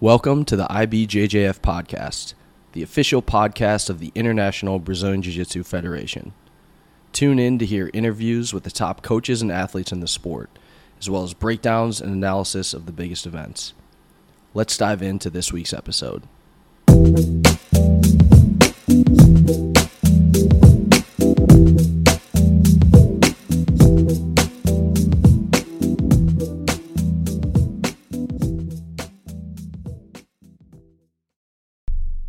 Welcome to the IBJJF podcast, the official podcast of the International Brazilian Jiu Jitsu Federation. Tune in to hear interviews with the top coaches and athletes in the sport, as well as breakdowns and analysis of the biggest events. Let's dive into this week's episode.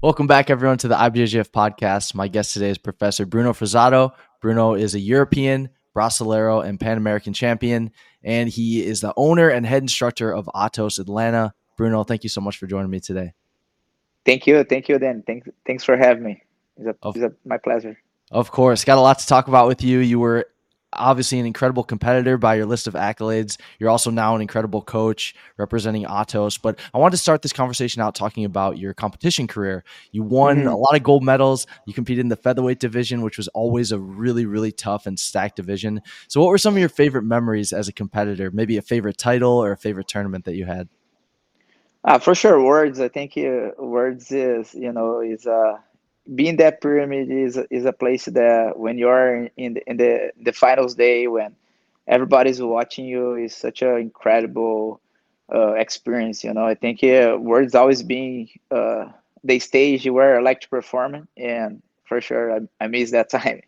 Welcome back, everyone, to the IBJJF podcast. My guest today is Professor Bruno Frazatto. Bruno is a European, Brasileiro, and Pan American champion, and he is the owner and head instructor of Atos Atlanta. Bruno, thank you so much for joining me today. Thank you. Thank you, Dan. Thanks, thanks for having me. It's, a, of, it's a, my pleasure. Of course. Got a lot to talk about with you. You were obviously an incredible competitor by your list of accolades. You're also now an incredible coach representing Atos. But I wanted to start this conversation out talking about your competition career. You won mm-hmm. a lot of gold medals. You competed in the featherweight division, which was always a really, really tough and stacked division. So, what were some of your favorite memories as a competitor? Maybe a favorite title or a favorite tournament that you had? Uh, for sure, Worlds. I think uh, Worlds is you know is uh being that pyramid is is a place that when you're in the, in the the finals day when everybody's watching you is such an incredible uh, experience. You know, I think uh, Worlds always being uh, the stage where I like to perform, and for sure I, I miss that time.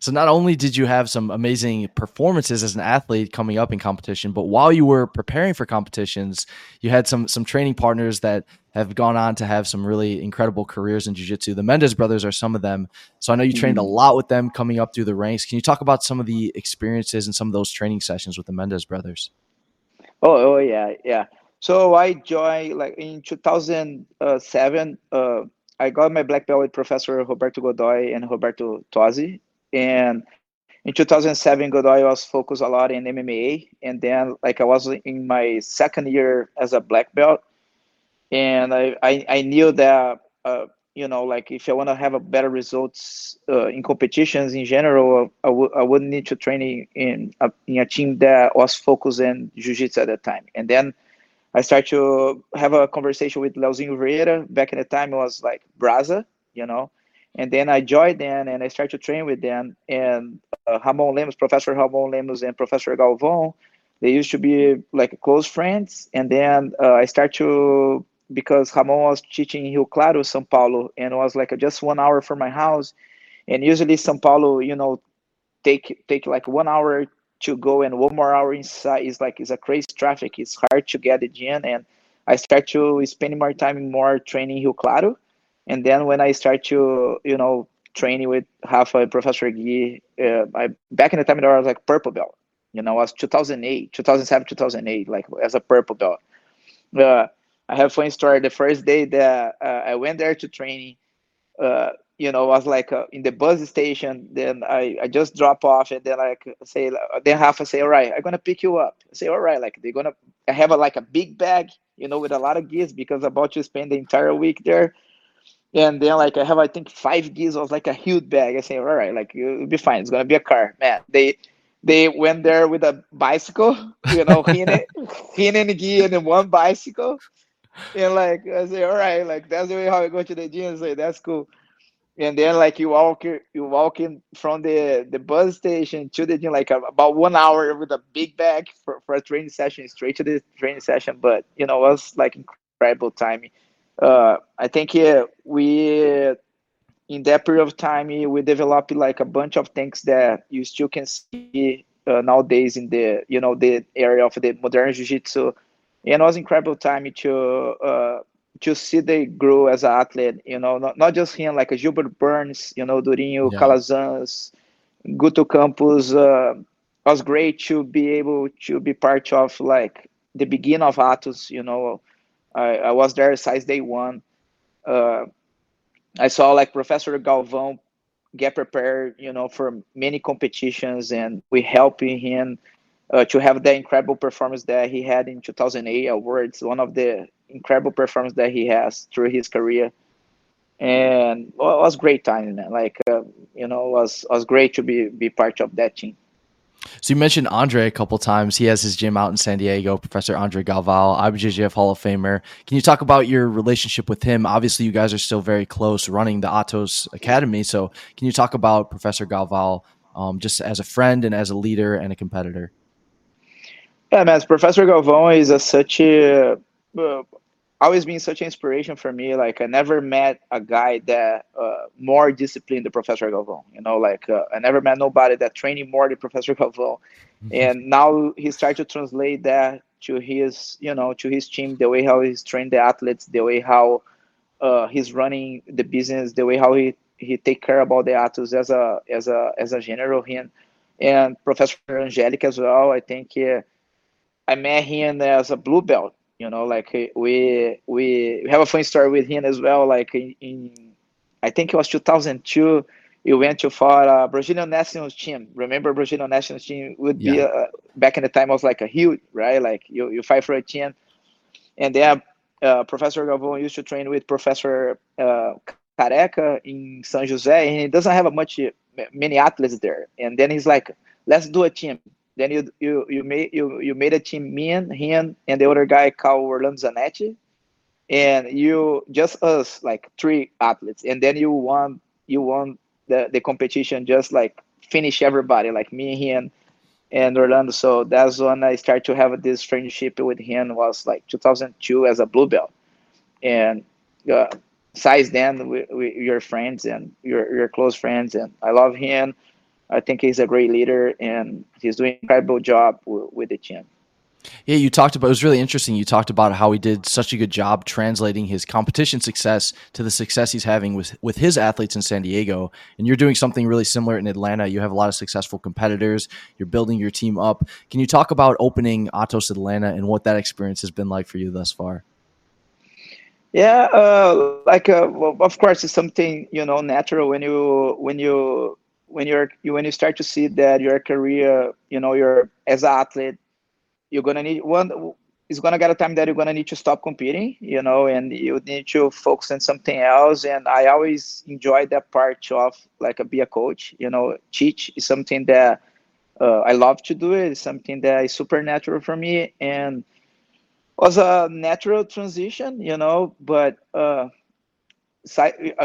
So not only did you have some amazing performances as an athlete coming up in competition, but while you were preparing for competitions, you had some some training partners that have gone on to have some really incredible careers in jiu-jitsu. The Mendes brothers are some of them. So I know you trained a mm-hmm. lot with them coming up through the ranks. Can you talk about some of the experiences and some of those training sessions with the Mendes brothers? Oh, oh yeah, yeah. So I joined like in 2007. Uh, I got my black belt with Professor Roberto Godoy and Roberto Tosi and in 2007 godoy was focused a lot in mma and then like i was in my second year as a black belt. And i i, I knew that uh, you know like if i want to have a better results uh, in competitions in general I, w- I would need to train in a, in a team that was focused in jiu-jitsu at that time. And then i started to have a conversation with leozinho vieira. Back in the time it was like brasa you know and then I joined them and I started to train with them. And uh, Ramon Lemos, Professor Ramon Lemos, and Professor Galvão, they used to be like close friends. And then uh, I started to because Ramon was teaching in Rio Claro, São Paulo, and it was like just one hour from my house. And usually São Paulo, you know, take take like one hour to go and one more hour inside is like it's a crazy traffic. It's hard to get it in. And I start to spend more time in more training Rio Claro and then when I start to, you know, training with Rafa Professor Gui, uh, I, back in the time I was like purple belt, you know, I was 2008, 2007, 2008, like as a purple belt. Uh, I have funny story. The first day that uh, I went there to training, uh, you know, I was like uh, in the bus station. Then I, I just drop off, and then I say, then Rafa say, all right, I'm gonna pick you up. I say, all right, like they're gonna. I have a, like a big bag, you know, with a lot of gifts because I'm about to spend the entire week there and then like I have I think five of like a huge bag. I say, all right, like you'll be fine. It's gonna be a car, man. They they went there with a bicycle, you know, Hine, Hine and Gui and one bicycle. And like I say, all right, like that's the way how I go to the gym. Say that's cool. And then like you walk you walk in from the the bus station to the gym like about one hour with a big bag for, for a training session straight to the training session. But you know, it was like incredible timing uh, I think we in that period of time we developed like a bunch of things that you still can see uh, nowadays in the you know the area of the modern jiu-jitsu and it was incredible time to uh, to see they grow as an athlete you know not, not just him like gilbert burns you know durinho yeah. calazans guto campos uh, was great to be able to be part of like the beginning of atos you know I, I was there since day one. Uh, I saw like Professor Galvão get prepared, you know, for many competitions, and we helping him uh, to have the incredible performance that he had in 2008 awards. One of the incredible performance that he has through his career, and well, it was great time, man. Like uh, you know, it was was great to be be part of that team. So you mentioned Andre a couple times. He has his gym out in San Diego, Professor Andre Galvão, IBJJF Hall of Famer. Can you talk about your relationship with him? Obviously, you guys are still very close running the Atos Academy. So can you talk about Professor Galvão um, just as a friend and as a leader and a competitor? Yeah, man, Professor Galvão is a, such a uh, always been such an inspiration for me. Like I never met a guy that uh, more disciplined than Professor Galvão. You know, like uh, I never met nobody that training more than Professor Galvão. Mm-hmm. And now he's trying to translate that to his, you know, to his team, the way how he's trained the athletes, the way how uh, he's running the business, the way how he he take care about the athletes as a as a as a general him, and Professor Angelic as well. I think uh, I met him as a blue belt you know like we we have a funny story with him as well like in, in i think it was 2002 we went to fight a brazilian national team. Remember brazilian national team would yeah. be uh, back in the time was like a huge right? Like you, you fight for a team. And then uh, professor galvão used to train with professor uh, careca in san jose and he doesn't have a much many athletes there. And then he's like let's do a team then you you you made you you made a team, me and him and the other guy called Orlando Zanetti, and you just us like three athletes, and then you won you won the the competition just like finish everybody like me and him and Orlando. So that's when I started to have this friendship with him was like 2002 as a blue belt, and uh, since then we, we you're friends and you're you're close friends, and I love him I think he's a great leader and he's doing an incredible job w- with the team. Yeah, you talked about it was really interesting. You talked about how he did such a good job translating his competition success to the success he's having with with his athletes in San Diego. And you're doing something really similar in Atlanta. You have a lot of successful competitors. You're building your team up. Can you talk about opening Atos Atlanta and what that experience has been like for you thus far? Yeah, uh, like uh, well, of course, it's something you know natural when you when you when you're you, when you start to see that your career, you know, you're as an athlete, you're gonna need one. It's gonna get a time that you're gonna need to stop competing, you know, and you need to focus on something else. And I always enjoy that part of like a, be a coach, you know, teach is something that uh, I love to do. It. It's something that is super natural for me, and was a natural transition, you know. But uh,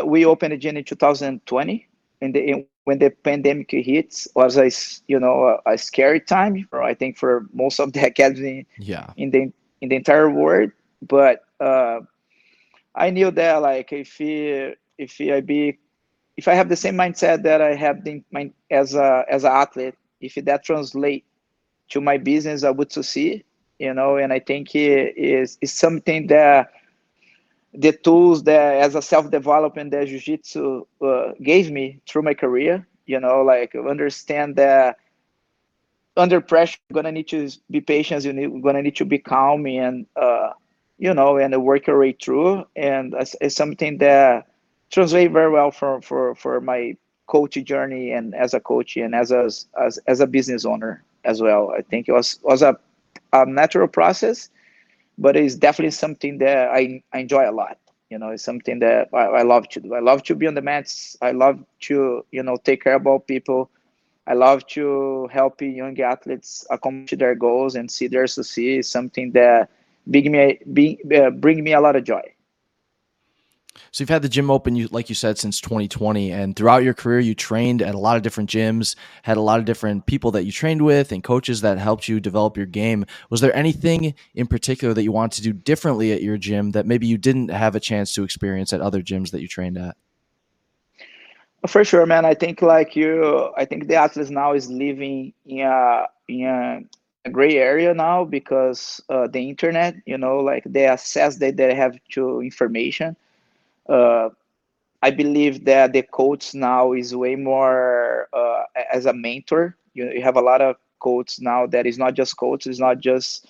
we opened the gym in 2020 in the in, when the pandemic hits was a you know a, a, scary time for I think for most of the academy yeah in the in the entire world. But uh, I knew that like if he, if he, I be if I have the same mindset that I have the, my, as a as an athlete, if that translate to my business, I would succeed. You know, and I think it is is something that the tools that as a self-development that jiu-jitsu uh, gave me through my career you know like understand that under pressure you're gonna need to be patient you're gonna need to be calm and uh, you know and work your way through. And it's, it's something that translate very well for for for my coach journey and as a coach and as a as, as a business owner as well. I think it was was a, a natural process but it's definitely something that I, I enjoy a lot. You know, it's something that I, I love to do. I love to be on the mats. I love to, you know, take care about people. I love to help young athletes accomplish their goals and see their success. Something that bring me, bring, uh, bring me a lot of joy. So you've had the gym open, you like you said, since 2020, and throughout your career, you trained at a lot of different gyms, had a lot of different people that you trained with, and coaches that helped you develop your game. Was there anything in particular that you wanted to do differently at your gym that maybe you didn't have a chance to experience at other gyms that you trained at? For sure, man. I think like you, I think the athletes now is living in a in a, a gray area now because uh, the internet, you know, like the access that they have to information uh, I believe that the coach now is way more uh, as a mentor. You, you have a lot of coaches now that is not just coaches, it's not just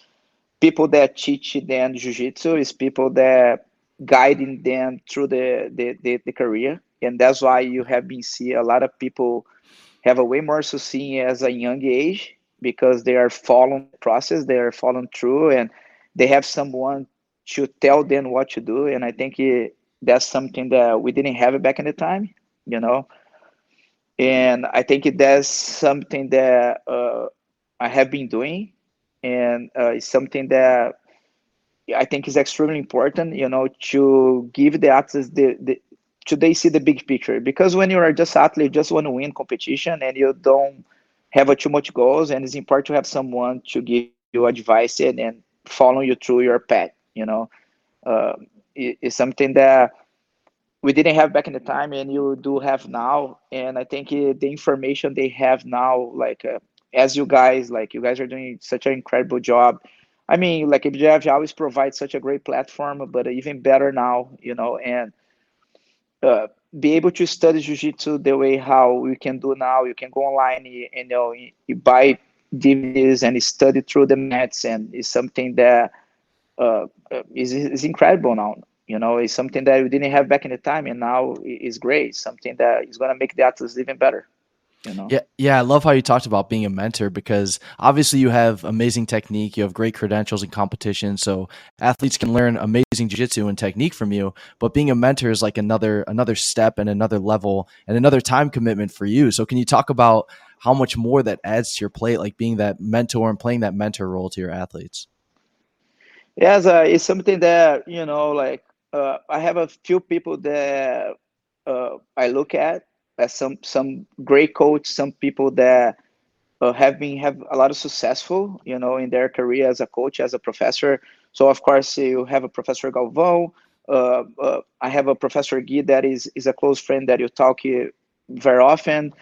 people that teach them jiu-jitsu, it's people that guiding them through the, the, the, the career. And that's why you have been seeing a lot of people have a way more succinct as a young age because they are following the process, they are following through, and they have someone to tell them what to do. And I think that's something that we didn't have back in the time, you know. And I think it that's something that uh, I have been doing, and uh, it's something that I think is extremely important. You know, to give the athletes the, the to they see the big picture because when you are just athlete, you just want to win competition and you don't have a too much goals, and it's important to have someone to give you advice and, and follow you through your path. You know, uh, it's something that we didn't have back in the time and you do have now. And i think the information they have now like uh, as you guys like you guys are doing such an incredible job. I mean like IBJJF always provides such a great platform but even better now you know and uh, be able to study jiu-jitsu the way how we can do now. You can go online and you know you buy DVDs and study through the mats and it's something that uh, uh is, is incredible now you know, it's something that we didn't have back in the time, and now is great. Something that is going to make the athletes even better. You know? Yeah, yeah, I love how you talked about being a mentor because obviously you have amazing technique, you have great credentials in competition, so athletes can learn amazing jiu-jitsu and technique from you. But being a mentor is like another another step and another level and another time commitment for you. So can you talk about how much more that adds to your plate, like being that mentor and playing that mentor role to your athletes? Yes, uh, it's something that you know, like uh, I have a few people that uh, I look at as some some great coach, some people that uh, have been have a lot of successful, you know, in their career as a coach, as a professor. So of course you have a Professor Galvão. Uh, uh, I have a Professor Gui that is is a close friend that you talk very often.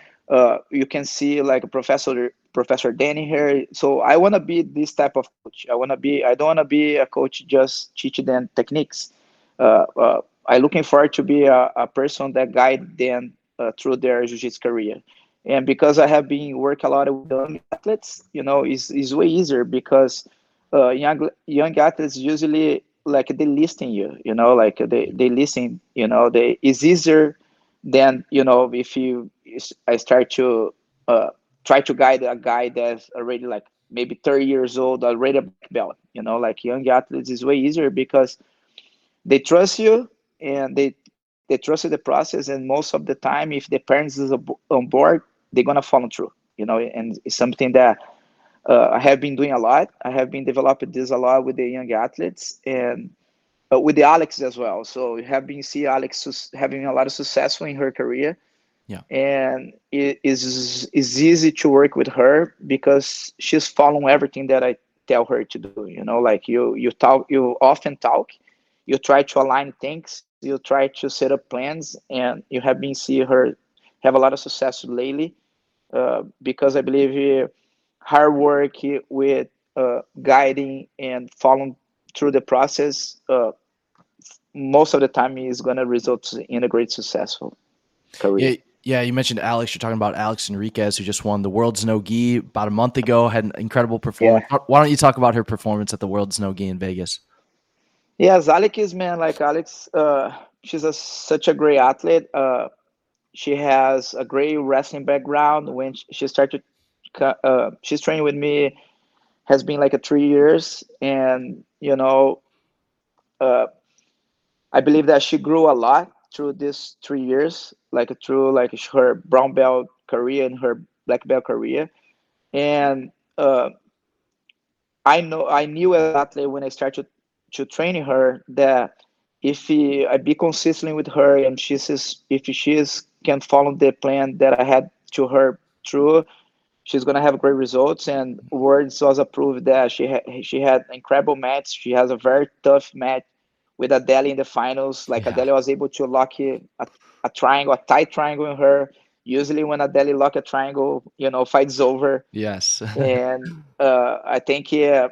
You can see like a Professor Professor Danny here. So I want to be this type of coach. I want to be. I don't want to be a coach just teaching them techniques uh, uh, I'm looking forward to be a, a person that guide them uh, through their jiu-jitsu career. And because I have been working a lot with young athletes, you know, is it's way easier because uh, young young athletes usually like they listen you, you know, like they, they listen, you know, they it's easier than you know if you I start to uh, try to guide a guy that's already like maybe 30 years old, already a black belt, you know, like young athletes is way easier because they trust you and they they trust the process. And most of the time if the parents is on board they're gonna follow through you know and it's something that uh, i have been doing a lot. I have been developing this a lot with the young athletes and uh, with the alex as well. So we have been see alex having a lot of success in her career yeah and it is is easy to work with her because she's following everything that i tell her to do you know like you you talk you often talk you try to align things you try to set up plans and you have been seeing her have a lot of success lately uh, because i believe hard work with uh, guiding and following through the process uh, most of the time is going to result in a great successful career yeah. Yeah, you mentioned Alex. You're talking about Alex Enriquez, who just won the World's No Gi about a month ago. Had an incredible performance. Yeah. Why don't you talk about her performance at the World's No Gi in Vegas? Yes, Alex is man. Like Alex, uh, she's a, such a great athlete. Uh, she has a great wrestling background. When she started, uh, she's training with me, has been like a three years, and you know, uh, I believe that she grew a lot through this three years, like through like her brown belt career and her black belt career, and uh, I know I knew athlete when I started to training her that if he, I be consistent with her and she says if she is can follow the plan that I had to her through, she's gonna have great results. And Worlds was approved that she had she had incredible match. She has a very tough match with Adele in the finals. Like yeah. Adele was able to lock a, a triangle, a tight triangle in her. Usually, when Adele lock a triangle, you know, fight's over. Yes. and uh, I think yeah,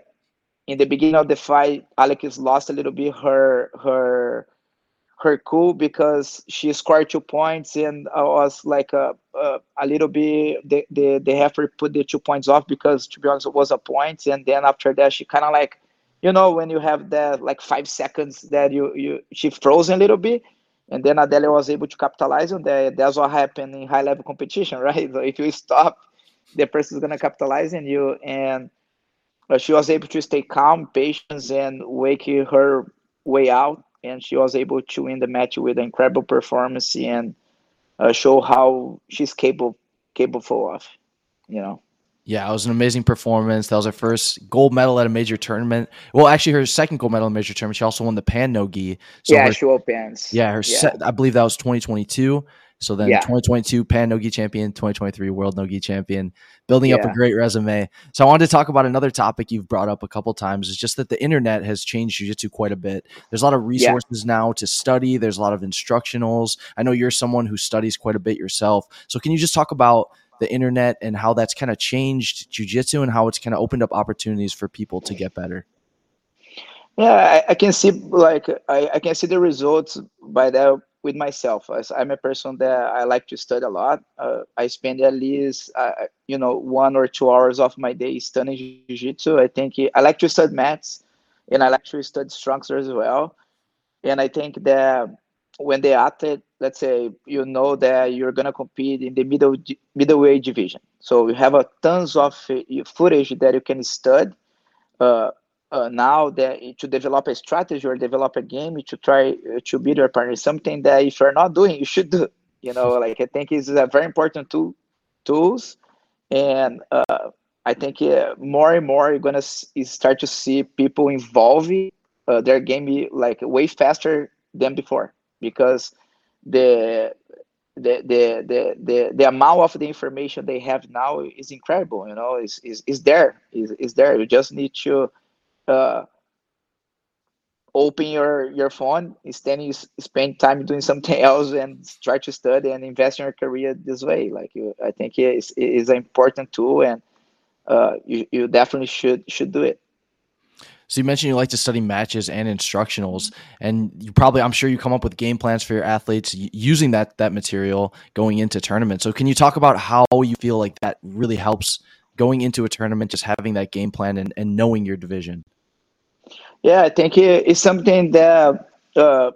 in the beginning of the fight, Alex lost a little bit her her her cool because she scored two points and I was like a, a, a little bit the, the the referee put the two points off because to be honest it was a point and then after that she kind of like you know when you have that like five seconds that you you she froze a little bit and then Adele was able to capitalize on that that's what happened in high level competition right so if you stop the person is gonna capitalize on you and she was able to stay calm, patient, and wake her way out. And she was able to win the match with an incredible performance and uh, show how she's capable capable of, you know. Yeah, it was an amazing performance. That was her first gold medal at a major tournament. Well, actually, her second gold medal in a major tournament. She also won the Pan No Gi. So yeah, her, she won Pans. Yeah, her yeah. Set, I believe that was 2022. So then yeah. 2022 Pan Nogi champion, 2023 World Nogi champion, building yeah. up a great resume. So I wanted to talk about another topic you've brought up a couple times is just that the internet has changed jiu-jitsu quite a bit. There's a lot of resources yeah. now to study, there's a lot of instructionals. I know you're someone who studies quite a bit yourself. So can you just talk about the internet and how that's kind of changed jiu-jitsu and how it's kind of opened up opportunities for people to get better? Yeah, I, I can see like I, I can see the results by that with myself. As I'm a person that I like to study a lot. Uh, I spend at least uh, you know one or two hours of my day studying jiu-jitsu. I think I like to study maths, and I like to study structure as well. And I think that when the athlete, let's say, you know that you're gonna compete in the middle middleweight division, so you have a tons of uh, footage that you can study. Uh, uh, now that to develop a strategy or develop a game to try uh, to beat your partner. Something that if you're not doing you should do you know? Like i think is a very important tool tools. And uh, i think uh, more and more you're gonna start to see people involving uh, their game like way faster than before. Because the the, the the the the amount of the information they have now is incredible you know is is, is there is, is there. You just need to uh, open your your phone instead you spend time doing something else and try to study and invest in your career this way. Like you, i think it is, it is an important tool and uh, you, you definitely should should do it so you mentioned you like to study matches and instructionals, and you probably, I'm sure, you come up with game plans for your athletes using that that material going into tournaments. So can you talk about how you feel like that really helps going into a tournament, just having that game plan and, and knowing your division? Yeah, I think it's something that uh,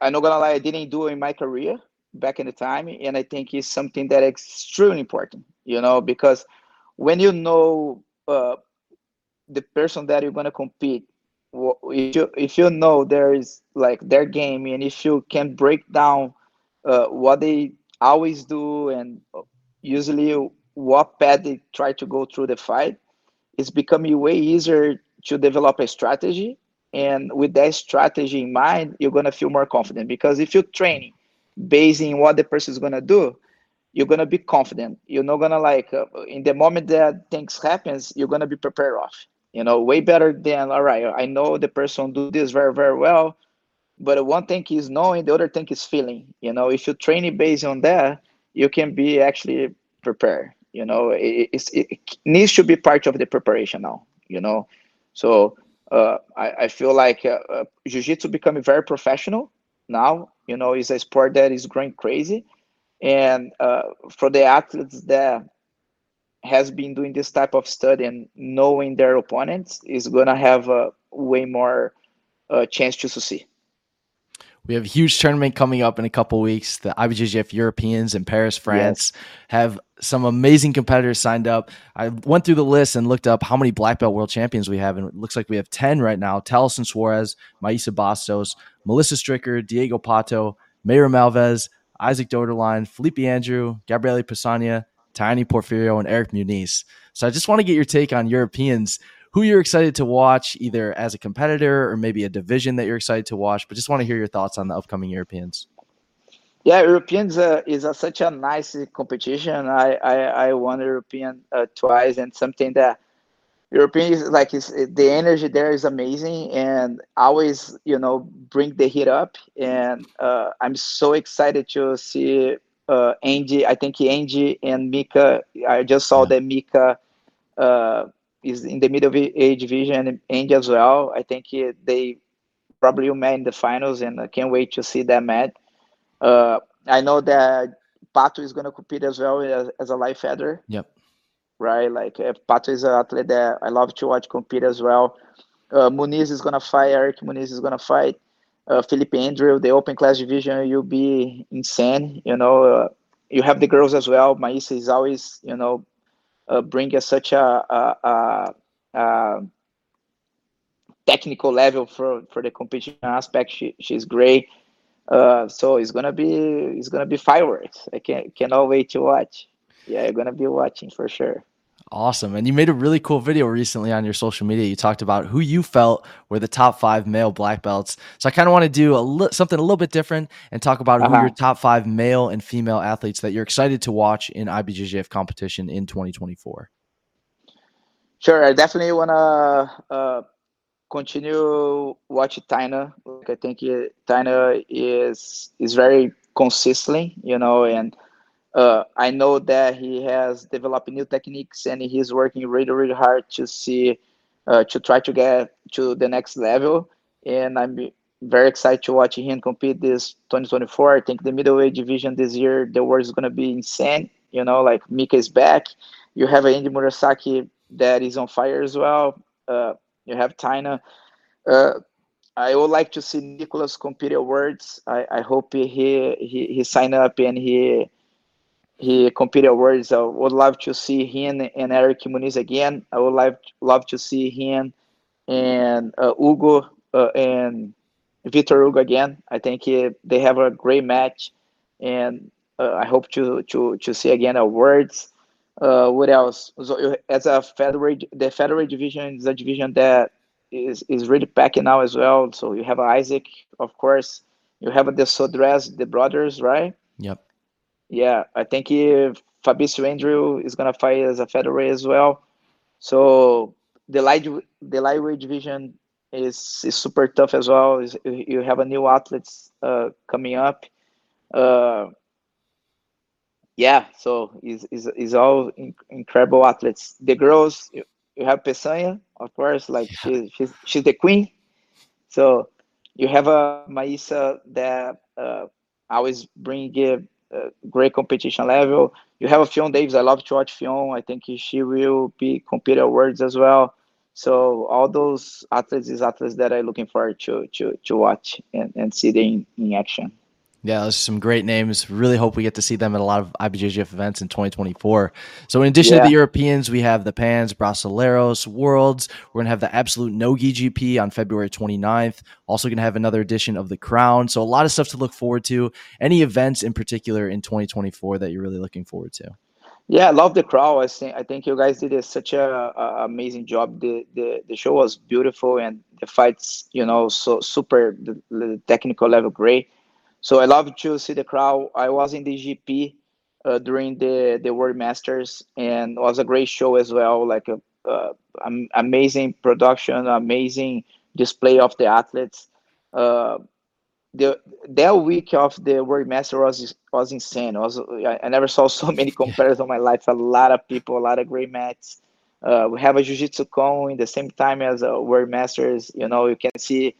I'm not gonna lie, I didn't do in my career back in the time, and I think it's something that is extremely important. You know, because when you know uh, the person that you're gonna compete, if you if you know there is like their game, and if you can break down uh, what they always do and usually what path they try to go through the fight, it's becoming way easier to develop a strategy. And with that strategy in mind you're going to feel more confident because if you're training based on what the person is going to do you're going to be confident. You're not going to like uh, in the moment that things happens you're going to be prepared off you know way better than all right i know the person do this very very well but one thing is knowing the other thing is feeling you know. If you train it based on that you can be actually prepared you know. It, it needs to be part of the preparation now you know. So uh, I, I, feel like uh, uh, jiu-jitsu becoming very professional now. You know, is a sport that is growing crazy, and uh, for the athletes that has been doing this type of study and knowing their opponents is gonna have a way more uh, chance to succeed. We have a huge tournament coming up in a couple weeks. The IBJJF Europeans in Paris, France, yes. have some amazing competitors signed up. I went through the list and looked up how many black belt world champions we have, and it looks like we have 10 right now. Thalison Soares, Maisa Bastos, Melissa Stricker, Diego Pato, Mayra Malvez, Isaac Doederlein, Felipe Andrew, Gabriele Pessanha, Tayane Porfirio, and Eric Muniz. So I just want to get your take on Europeans who you're excited to watch, either as a competitor or maybe a division that you're excited to watch. But just want to hear your thoughts on the upcoming Europeans. Yeah, Europeans uh, is a, such a nice competition. I I, I won European uh, twice, and something that European is like is the energy there is amazing, and always you know bring the heat up. And uh, I'm so excited to see uh, Andy. I think Andy and Mica. I just saw yeah. that Mica uh, is in the middle of age division and Andy as well. I think they probably will met in the finals, and I can't wait to see that match. Uh, I know that Pato is going to compete as well as, as a light feather. Yep. Right, like uh, Pato is an athlete that I love to watch compete as well. Uh, Muniz is going to fight. Eric Muniz is going to fight. Uh, Andrew, the open class division, you'll be insane. You know, uh, you have the girls as well. Maisa is always, you know, uh, bring a, such a, a, a, a, technical level for, for the competition aspect. She, she's great. Uh, so it's gonna be it's gonna be fireworks. I can cannot wait to watch. Yeah, you're gonna be watching for sure. Awesome. And you made a really cool video recently on your social media. You talked about who you felt were the top five male black belts. So I kind of want to do a li- something a little bit different and talk about uh-huh. who your top five male and female athletes that you're excited to watch in IBJJF competition in 2024. Sure. I definitely want to uh, continue watch Tainan. Like I think Tainan is is very consistent, you know, and uh, I know that he has developed new techniques and he's working really, really hard to see, uh, to try to get to the next level. And I'm very excited to watch him compete this 2024. I think the middleweight division this year, the world is going to be insane. You know, like Mica is back. You have Andy Murasaki that is on fire as well. Uh, you have Tainan. Uh, I would like to see Nicholas compete at Worlds. I, I hope he, he he sign up and he he competed awards. I would love to see him and Eric Muniz again. I would love love to see him and uh, Hugo uh, and Victor Hugo again. I think he, they have a great match, and uh, I hope to to to see again awards. Uh, what else? So as a featherweight, the featherweight division is a division that is is really packing now as well. So you have Isaac, of course. You have the Sodrez, the brothers, right? Yep. Yeah, I think if Fabricio Andrey is gonna fight as a featherweight as well. So the light the lightweight division is, is super tough as well. Is you have a new athletes uh, coming up. Uh, yeah, so is is is all in, incredible athletes. The girls, you, you have Pessanha, of course, like she, she's she's the queen. So you have a Maisa that uh, always bring great competition level. You have a Ffion Davies. I love to watch Ffion. I think she will be compete awards as well. So all those athletes is athletes that I'm looking forward to to to watch and, and see them in action. Yeah, those are some great names. Really hope we get to see them at a lot of IBJJF events in 2024. So, in addition yeah. to the Europeans, we have the Pans, Brasileiros, Worlds. We're going to have the Absolute Nogi GP on February 29th. Also, going to have another edition of the Crown. So, a lot of stuff to look forward to. Any events in particular in 2024 that you're really looking forward to? Yeah, I love the Crown. I think I think you guys did a, such a, a, amazing job. The, the the show was beautiful and the fights, you know, so super. The, the technical level great. So I love to see the Crown. I was in the GP uh, during the the World Masters, and it was a great show as well. Like a uh, amazing production, amazing display of the athletes. Uh, the that week of the World Master was was insane. It was I, I never saw so many competitors in my life. A lot of people, a lot of great matches. Uh, we have a Jiu-Jitsu con in the same time as a World Masters. You know, you can see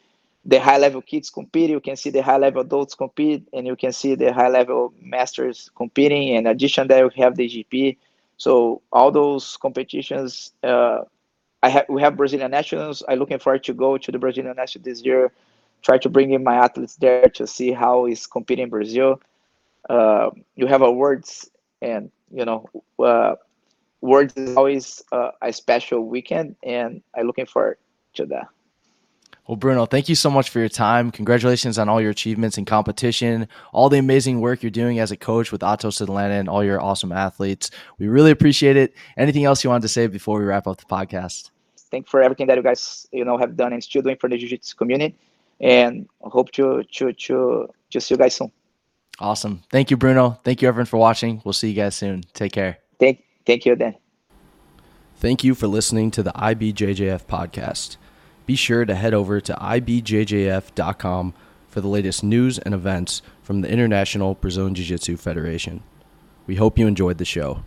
the high level kids compete, you can see the high level adults compete, and you can see the high level masters competing. In addition, that we have the GP. So all those competitions, uh, I have we have Brazilian nationals. I'm looking forward to go to the Brazilian national this year. Try to bring in my athletes there to see how is competing in Brazil. Uh, you have awards, and you know, uh, Worlds is always uh, a special weekend, and I'm looking forward to that. Well, Bruno, thank you so much for your time. Congratulations on all your achievements in competition, all the amazing work you're doing as a coach with Atos Atlanta and all your awesome athletes. We really appreciate it. Anything else you wanted to say before we wrap up the podcast? Thank you for everything that you guys, you know, have done and still doing for the Jiu-Jitsu community. And hope to to to to see you guys soon. Awesome. Thank you, Bruno. Thank you everyone for watching. We'll see you guys soon. Take care. Thank thank you, Dan. Thank you for listening to the IBJJF podcast be sure to head over to ibjjf.com for the latest news and events from the International Brazilian Jiu Jitsu Federation. We hope you enjoyed the show.